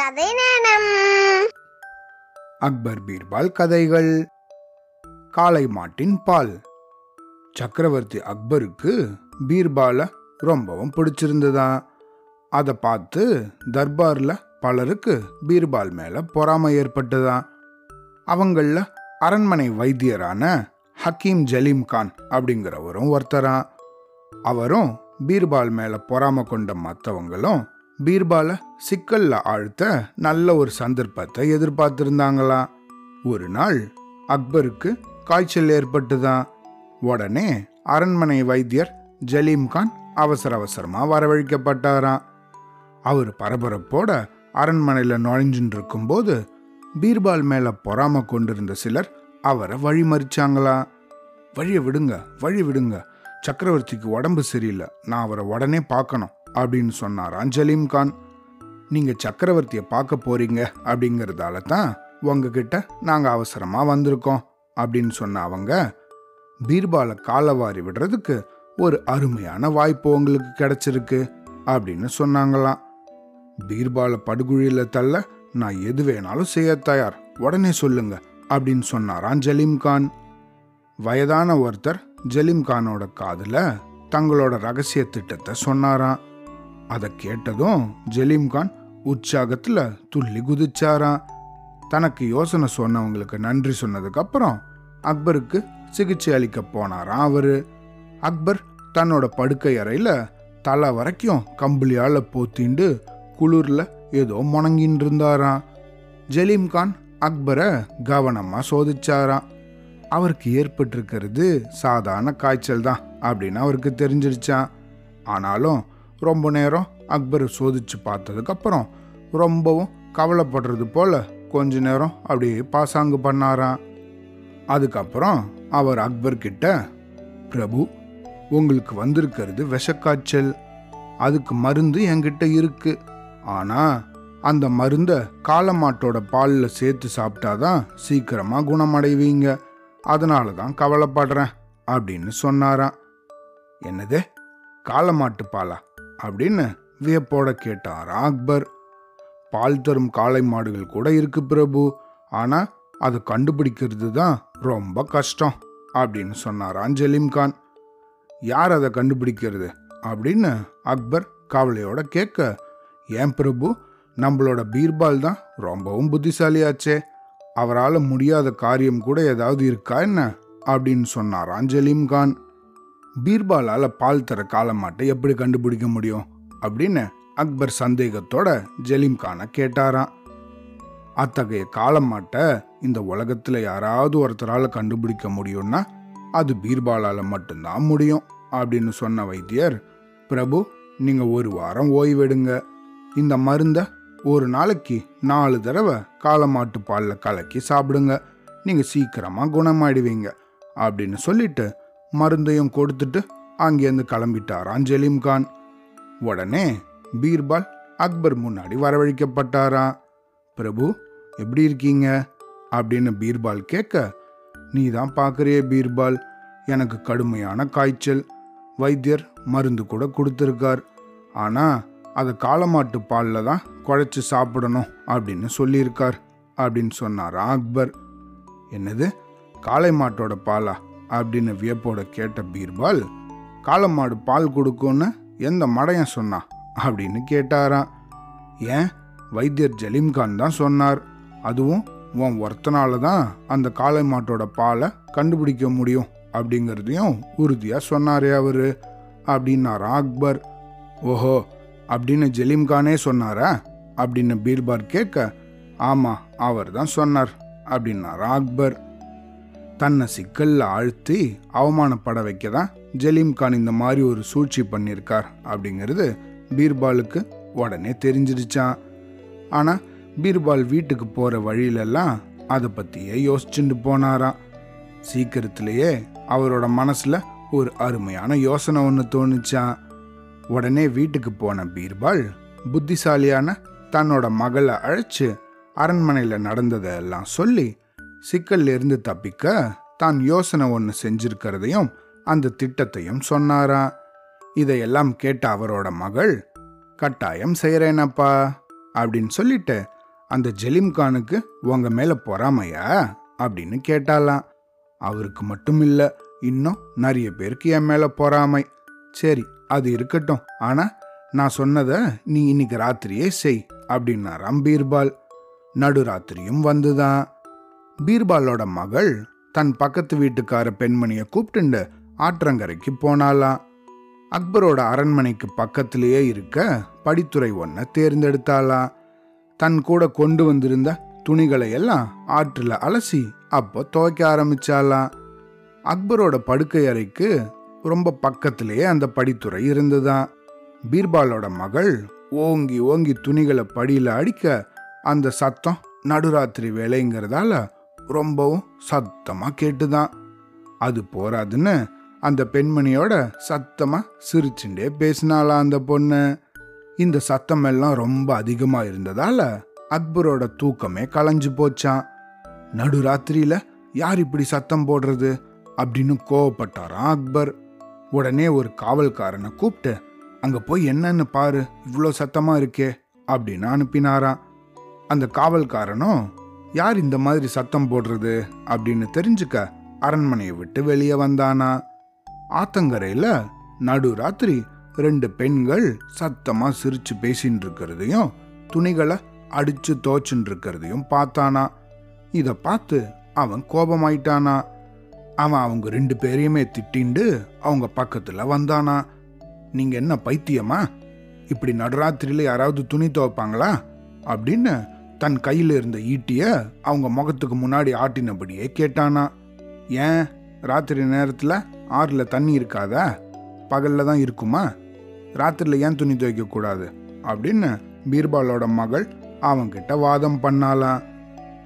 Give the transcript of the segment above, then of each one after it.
கதை நேரம் அக்பர் பீர்பால் கதைகள். காளை மாட்டின் பால். சக்கரவர்த்தி அக்பருக்கு பீர்பால ரொம்பவும் பிடிச்சிருந்ததா? அதை பார்த்து தர்பார்ல பலருக்கு பீர்பால் மேல பொறாமை ஏற்பட்டதா? அவங்கள அரண்மனை வைத்தியரான ஹக்கீம் ஜலீம் கான் அப்படிங்கிறவரும் ஒருத்தரா? அவரும் பீர்பால் மேல பொறாமை கொண்ட மற்றவங்களும் பீர்பால சிக்கல்ல ஆழ்த்த நல்ல ஒரு சந்தர்ப்பத்தை எதிர்பார்த்திருந்தாங்களா? ஒரு நாள் அக்பருக்கு காய்ச்சல் ஏற்பட்டுதான். உடனே அரண்மனை வைத்தியர் ஜலீம் கான் அவசர அவசரமா வரவழைக்கப்பட்டாராம் அவர் பரபரப்போட அரண்மனையில நுழைஞ்சுட்டு இருக்கும்போது பீர்பால் மேல பொறாம கொண்டிருந்த சிலர் அவரை வழிமறிச்சாங்களா? வழியை விடுங்க வழி விடுங்க. சக்கரவர்த்திக்கு உடம்பு சரியில்லை. நான் அவரை உடனே பார்க்கணும். அப்படின்னு சொன்னாராம் ஜலீம் கான் நீங்கள் சக்கரவர்த்தியை பார்க்க போறீங்க அப்படிங்கிறதால தான் உங்ககிட்ட நாங்கள் அவசரமாக வந்திருக்கோம் அப்படின்னு சொன்ன அவங்க பீர்பாலை காலவாரி விடுறதுக்கு ஒரு அருமையான வாய்ப்பு உங்களுக்கு கிடைச்சிருக்கு அப்படின்னு சொன்னாங்களாம். பீர்பாலை படுகுழியில் தள்ள நான் எது வேணாலும் செய்ய தயார் உடனே சொல்லுங்க அப்படின்னு சொன்னாராம் ஜலீம் கான். வயதான ஒருத்தர் ஜலீம் கானோட காதுல தங்களோட ரகசிய திட்டத்தை சொன்னாராம். அதை கேட்டதும் ஜெலீம்கான் உற்சாகத்தில் துள்ளி குதிச்சாராம். தனக்கு யோசனை சொன்னவங்களுக்கு நன்றி சொன்னதுக்கப்புறம் அக்பருக்கு சிகிச்சை அளிக்க போனாராம் அவர். அக்பர் தன்னோட படுக்கை அறையில் தலை வரைக்கும் கம்பளியால் போத்திண்டு குளிரில் ஏதோ முணங்கின்னு இருந்தாராம் ஜலீம்கான் அக்பரை கவனமாக சோதிச்சாராம். அவருக்கு ஏற்பட்டிருக்கிறது சாதாரண காய்ச்சல் தான் அப்படின்னு அவருக்கு தெரிஞ்சிருச்சான் ஆனாலும் ரொம்ப நேரம் அக்பரை சோதிச்சு பார்த்ததுக்கப்புறம் ரொம்பவும் கவலைப்படுறது போல் கொஞ்ச நேரம் அப்படியே பாசாங்கு பண்ணாராம். அதுக்கப்புறம் அவர் அக்பர் கிட்ட பிரபு உங்களுக்கு வந்திருக்கிறது விஷக்காய்ச்சல். அதுக்கு மருந்து என்கிட்ட இருக்கு. ஆனால் அந்த மருந்தை காலமாட்டோட பாலில் சேர்த்து சாப்பிட்டாதான் சீக்கிரமாக குணமடைவீங்க. அதனால தான் கவலைப்படுறேன் அப்படின்னு சொன்னாராம். என்னது? காலமாட்டு பாலா? அப்படின்னு வியப்போட கேட்டார் அக்பர். பால் தரும் காளை மாடுகள் கூட இருக்கு பிரபு. ஆனா அதை கண்டுபிடிக்கிறது தான் ரொம்ப கஷ்டம் அப்படின்னு சொன்னாராம் ஜலீம் கான். யார் அதை கண்டுபிடிக்கிறது? அப்படின்னு அக்பர் கவலையோட கேட்க ஏன் பிரபு நம்மளோட பீர்பால் தான் ரொம்பவும் புத்திசாலியாச்சே. அவரால் முடியாத காரியம் கூட ஏதாவது இருக்கா என்ன? அப்படின்னு சொன்னாராம் ஜலீம் கான். பீர்பாலால் பால் தர காலமாட்டை எப்படி கண்டுபிடிக்க முடியும்? அப்படின்னு அக்பர் சந்தேகத்தோட ஜலீம் கானை கேட்டாராம். அத்தகைய காலமாட்டை இந்த உலகத்தில் யாராவது ஒருத்தரால் கண்டுபிடிக்க முடியும்னா அது பீர்பாலால் மட்டும்தான் முடியும் அப்படின்னு சொன்ன வைத்தியர் பிரபு நீங்கள் ஒரு வாரம் ஓய்வெடுங்க. இந்த மருந்தை ஒரு நாளைக்கு நாலு தடவை காலமாட்டு பாலில் கலக்கி சாப்பிடுங்க. நீங்கள் சீக்கிரமாக குணமாயிடுவீங்க அப்படின்னு சொல்லிட்டு மருந்தையும் கொடுத்துட்டு அங்கேருந்து கிளம்பிட்டாராம் அஞ்சலிம் கான். உடனே பீர்பால் அக்பர் முன்னாடி வரவழைக்கப்பட்டாரா? பிரபு எப்படி இருக்கீங்க? அப்படின்னு பீர்பால் கேட்க நீ தான் பார்க்குறியே பீர்பால் எனக்கு கடுமையான காய்ச்சல். வைத்தியர் மருந்து கூட கொடுத்துருக்கார். ஆனால் அதை காலமாட்டு பாலில் தான் குழைச்சி சாப்பிடணும் அப்படின்னு சொல்லியிருக்கார் அப்படின்னு சொன்னாரா அக்பர். என்னது? காளை மாட்டோட பாலா? அப்படின்னு வியப்போட கேட்ட பீர்பால் காளை மாடு பால் கொடுக்கும்னு எந்த மடையன் சொன்னா? அப்படின்னு கேட்டாராம். ஏன்? வைத்தியர் ஜலீம்கான் தான் சொன்னார். அதுவும் உன் ஒருத்தனால தான் அந்த காளை மாட்டோட பாலை கண்டுபிடிக்க முடியும் அப்படிங்கிறதையும் உறுதியாக சொன்னாரே அவர் அப்படின்னாரா அக்பர். ஓஹோ அப்படின்னு ஜலீம்கானே சொன்னாரா? அப்படின்னு பீர்பால் கேட்க ஆமாம் அவர் தான் சொன்னார் அப்படின்னாரா அக்பர். தன்னை சிக்கல்ல ஆழ்த்தி அவமானப்பட வைக்க தான் ஜலீம் கான் இந்த மாதிரி ஒரு சூழ்ச்சி பண்ணியிருக்கார் அப்படிங்கிறது பீர்பாலுக்கு உடனே தெரிஞ்சிருச்சான் ஆனால் பீர்பால் வீட்டுக்கு போகிற வழியிலெல்லாம் அதை பற்றியே யோசிச்சுட்டு போனாராம். சீக்கிரத்திலேயே அவரோட மனசில் ஒரு அருமையான யோசனை ஒன்று தோணுச்சான் உடனே வீட்டுக்கு போன பீர்பால் புத்திசாலியான தன்னோட மகளை அழைச்சு அரண்மனையில் நடந்ததெல்லாம் சொல்லி சிக்கல்ல இருந்து தப்பிக்க தான் யோசனை ஒன்று செஞ்சிருக்கிறதையும் அந்த திட்டத்தையும் சொன்னாராம் இதையெல்லாம் கேட்ட அவரோட மகள் கட்டாயம் செய்கிறேனப்பா அப்படின்னு சொல்லிட்டு அந்த ஜெலிம்கானுக்கு உங்க மேல பொறாமையா? அப்படின்னு கேட்டாலாம் அவருக்கு மட்டும் இல்லை இன்னும் நிறைய பேருக்கு என் மேல பொறாமை. சரி அது இருக்கட்டும். ஆனா நான் சொன்னதை நீ இன்னைக்கு ராத்திரியே செய் அப்படின்னாராம் பீர்பால். நடுராத்திரியும் வந்துதான். பீர்பாலோட மகள் தன் பக்கத்து வீட்டுக்கார பெண்மணியை கூப்பிட்டுண்டு ஆற்றங்கரைக்கு போனாலாம் அக்பரோட அரண்மனைக்கு பக்கத்திலேயே இருக்க படித்துறை ஒன்ன தேர்ந்தெடுத்தாளாம். தன் கூட கொண்டு வந்திருந்த துணிகளை எல்லாம் ஆற்றுல அலசி அப்போ துவைக்க ஆரம்பிச்சாலாம் அக்பரோட படுக்கை அறைக்கு ரொம்ப பக்கத்திலேயே அந்த படித்துறை இருந்துதான். பீர்பாலோட மகள் ஓங்கி ஓங்கி துணிகளை படியில அடிக்க அந்த சத்தம் நடுராத்திரி வேலைங்கிறதால ரொம்பவும் சத்தமாக கேட்டுதான். அது போராதுன்னு அந்த பெண்மணியோட சத்தமாக சிரிச்சுண்டே பேசினாலாம் அந்த பொண்ணு. இந்த சத்தம் எல்லாம் ரொம்ப அதிகமாக இருந்ததால அக்பரோட தூக்கமே களைஞ்சு போச்சான் நடுராத்திரியில யார் இப்படி சத்தம் போடுறது அப்படின்னு கோவப்பட்டாராம் அக்பர். உடனே ஒரு காவல்காரனை கூப்பிட்டு அங்க போய் என்னன்னு பாரு இவ்வளோ சத்தமா இருக்கே அப்படின்னு அனுப்பினாராம். அந்த காவல்காரனும் யார் இந்த மாதிரி சத்தம் போடுறது அப்படின்னு தெரிஞ்சுக்க அரண்மனையை விட்டு வெளியே வந்தானா? ஆத்தங்கரையில் நடுராத்திரி ரெண்டு பெண்கள் சத்தமாக சிரிச்சு பேசின்னு இருக்கிறதையும் துணிகளை அடிச்சு தோச்சுன்னு இருக்கிறதையும் பார்த்தானா. இதை பார்த்து அவன் கோபமாயிட்டானா. அவன் அவங்க ரெண்டு பேரையுமே திட்டிண்டு அவங்க பக்கத்தில் வந்தானா. நீங்கள் என்ன பைத்தியமா? இப்படி நடுராத்திரியில் யாராவது துணி துவைப்பாங்களா? அப்படின்னு தன் கையில் இருந்த ஈட்டிய அவங்க முகத்துக்கு முன்னாடி ஆட்டினபடியே கேட்டானா ஏன்? ராத்திரி நேரத்தில் ஆறில் தண்ணி இருக்காதா? பகல்ல தான் இருக்குமா? ராத்திரியில் ஏன் துணி துவைக்கக்கூடாது அப்படின்னு பீர்பாலோட மகள் அவன்கிட்ட வாதம் பண்ணாலாம்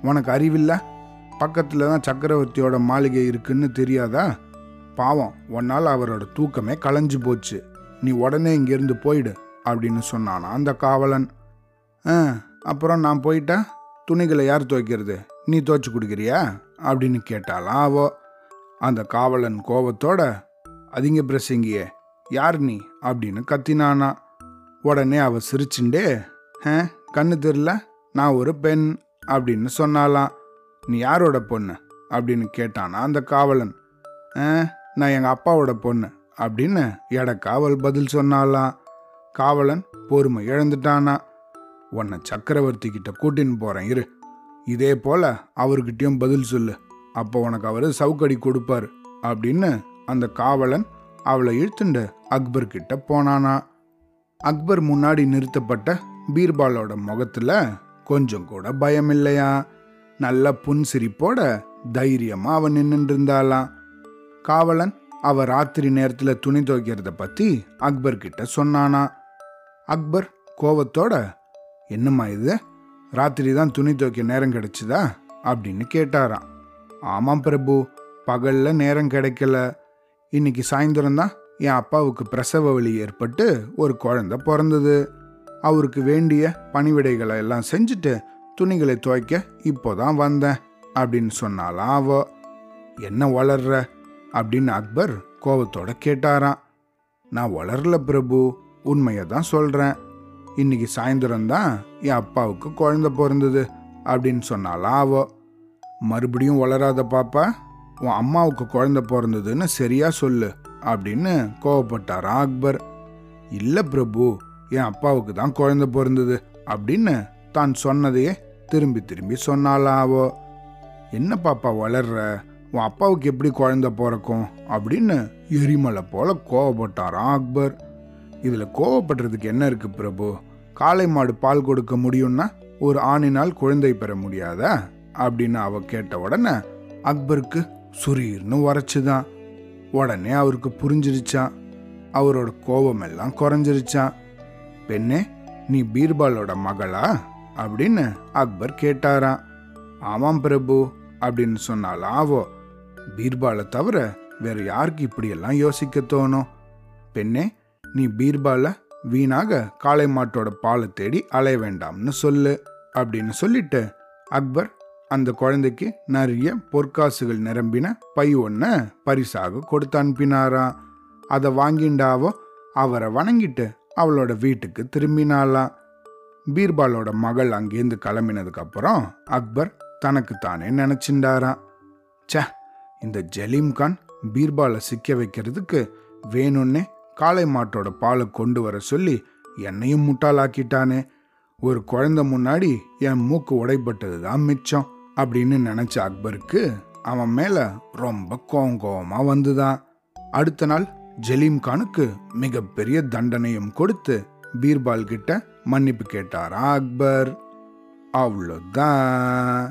உனக்கு அறிவில்ல? பக்கத்தில் தான் சக்கரவர்த்தியோட மாளிகை இருக்குன்னு தெரியாதா? பாவம் உன்னால் அவரோட தூக்கமே களைஞ்சு போச்சு. நீ உடனே இங்கேருந்து போயிடு அப்படின்னு சொன்னானா அந்த காவலன். ஆ அப்புறம் நான் போயிட்டா துணிகளை யார் துவைக்கிறது? நீ துவைச்சி கொடுக்குறியா? அப்படின்னு கேட்டாலாம் ஆவோ அந்த காவலன் கோபத்தோட அதிங்க பிரசங்கியே யார் நீ? அப்படின்னு கத்தினானா. உடனே அவ சிரிச்சுண்டே "ஹே, கண்ணு தெரில நான் ஒரு பெண் அப்படின்னு சொன்னாலாம் நீ யாரோட பொண்ணு? அப்படின்னு கேட்டானா அந்த காவலன். "ஆ, நான் எங்கள் அப்பாவோட பொண்ணு அப்படின்னு எடக்காவல் பதில் சொன்னாலாம் காவலன் பொறுமை இழந்துட்டானா. உன்னை சக்கரவர்த்தி கிட்ட கூட்டின்னு போகிறேன் இரு. இதே போல் அவர்கிட்டயும் பதில் சொல்லு. அப்போ உனக்கு அவர் சவுக்கடி கொடுப்பாரு அப்படின்னு அந்த காவலன் அவளை இழுத்துண்டு அக்பர் கிட்ட போனானா. அக்பர் முன்னாடி நிறுத்தப்பட்ட பீர்பாலோட முகத்துல கொஞ்சம் கூட பயம் இல்லையா நல்ல புன்சிரிப்போட தைரியமா அவன் நின்றுட்டு இருந்தாளாம் காவலன் அவ ராத்திரி நேரத்துல துணி துவைக்கிறத பத்தி அக்பர் கிட்ட சொன்னானா. அக்பர் கோவத்தோட என்னம்மா இது? ராத்திரி தான் துணி துவைக்க நேரம் கிடைச்சுதா? அப்படின்னு கேட்டாராம். ஆமாம் பிரபு பகல்ல நேரம் கிடைக்கல. இன்னைக்கு சாயந்தரம் தான் என் அப்பாவுக்கு பிரசவ வலி ஏற்பட்டு ஒரு குழந்தை பிறந்தது. அவருக்கு வேண்டிய பணிவிடைகளை எல்லாம் செஞ்சுட்டு துணிகளை துவைக்க இப்போதான் வந்தேன் அப்படின்னு சொன்னாலாம் அவ. என்ன வளர்ற? அப்படின்னு அக்பர் கோபத்தோட கேட்டாராம். நான் வளரல பிரபு உண்மையை தான் சொல்றேன். இன்னைக்கு சாயந்தரம்தான் என் அப்பாவுக்கு குழந்த பிறந்தது அப்படின்னு சொன்னாலா அவோ. மறுபடியும் வளராத பாப்பா உன் அம்மாவுக்கு குழந்த பிறந்ததுன்னு சரியா சொல்லு அப்படின்னு கோவப்பட்டாரா அக்பர். இல்லை பிரபு என் அப்பாவுக்கு தான் குழந்த பிறந்தது அப்படின்னு தான் சொன்னதையே திரும்பி திரும்பி சொன்னாலா அவோ. என்ன பாப்பா வளர்ற உன் அப்பாவுக்கு எப்படி குழந்த பிறக்கும் அப்படின்னு எரிமலை போல கோவப்பட்டாராம் அக்பர். இதில் கோவப்படுறதுக்கு என்ன இருக்கு பிரபு? காளை மாடு பால் கொடுக்க முடியும்னா ஒரு ஆணினால் குழந்தை பெற முடியாதா? அப்படின்னு அவ கேட்ட உடனே அக்பருக்கு சுரீர்னு உரைச்சுதான். உடனே அவருக்கு புரிஞ்சிருச்சான் அவரோட கோபம் எல்லாம் குறைஞ்சிருச்சான் பெண்ணே நீ பீர்பாலோட மகளா? அப்படின்னு அக்பர் கேட்டாராம். ஆமாம் பிரபு அப்படின்னு சொன்னால் ஆவோ பீர்பாலை தவிர வேற யாருக்கு இப்படியெல்லாம் யோசிக்க தோணும்? பெண்ணே நீ பீர்பால வீணாக காளை மாட்டோட பாலை தேடி அலைய வேண்டாம்னு சொல்லு அப்படின்னு சொல்லிட்டு அக்பர் அந்த குழந்தைக்கு நிறைய பொற்காசுகள் நிரம்பின பை ஒன்ன பரிசாக கொடுத்து அனுப்பினாராம். அதை வாங்கிண்டாவோ அவரை வணங்கிட்டு அவளோட வீட்டுக்கு திரும்பினாளாம். பீர்பாலோட மகள் அங்கேருந்து கிளம்பினதுக்கப்புறம் அக்பர் தனக்கு தானே நினைச்சிண்டாராம் ச இந்த ஜலீம் கான் பீர்பாலை சிக்க வைக்கிறதுக்கு வேணும்னே காளை மாட்டோட பாலை கொண்டு வர சொல்லி என்னையும் முட்டாளாக்கிட்டானே. ஒரு குழந்த முன்னாடி என் மூக்கு உடைப்பட்டது தான் மிச்சம் அப்படின்னு நினச்ச அக்பருக்கு அவன் மேலே ரொம்ப கோவம் கோவமாக வந்துதான். அடுத்த நாள் ஜலீம் கானுக்கு மிகப்பெரிய தண்டனையும் கொடுத்து பீர்பால் கிட்ட மன்னிப்பு கேட்டாரா அக்பர். அவ்வளோதான்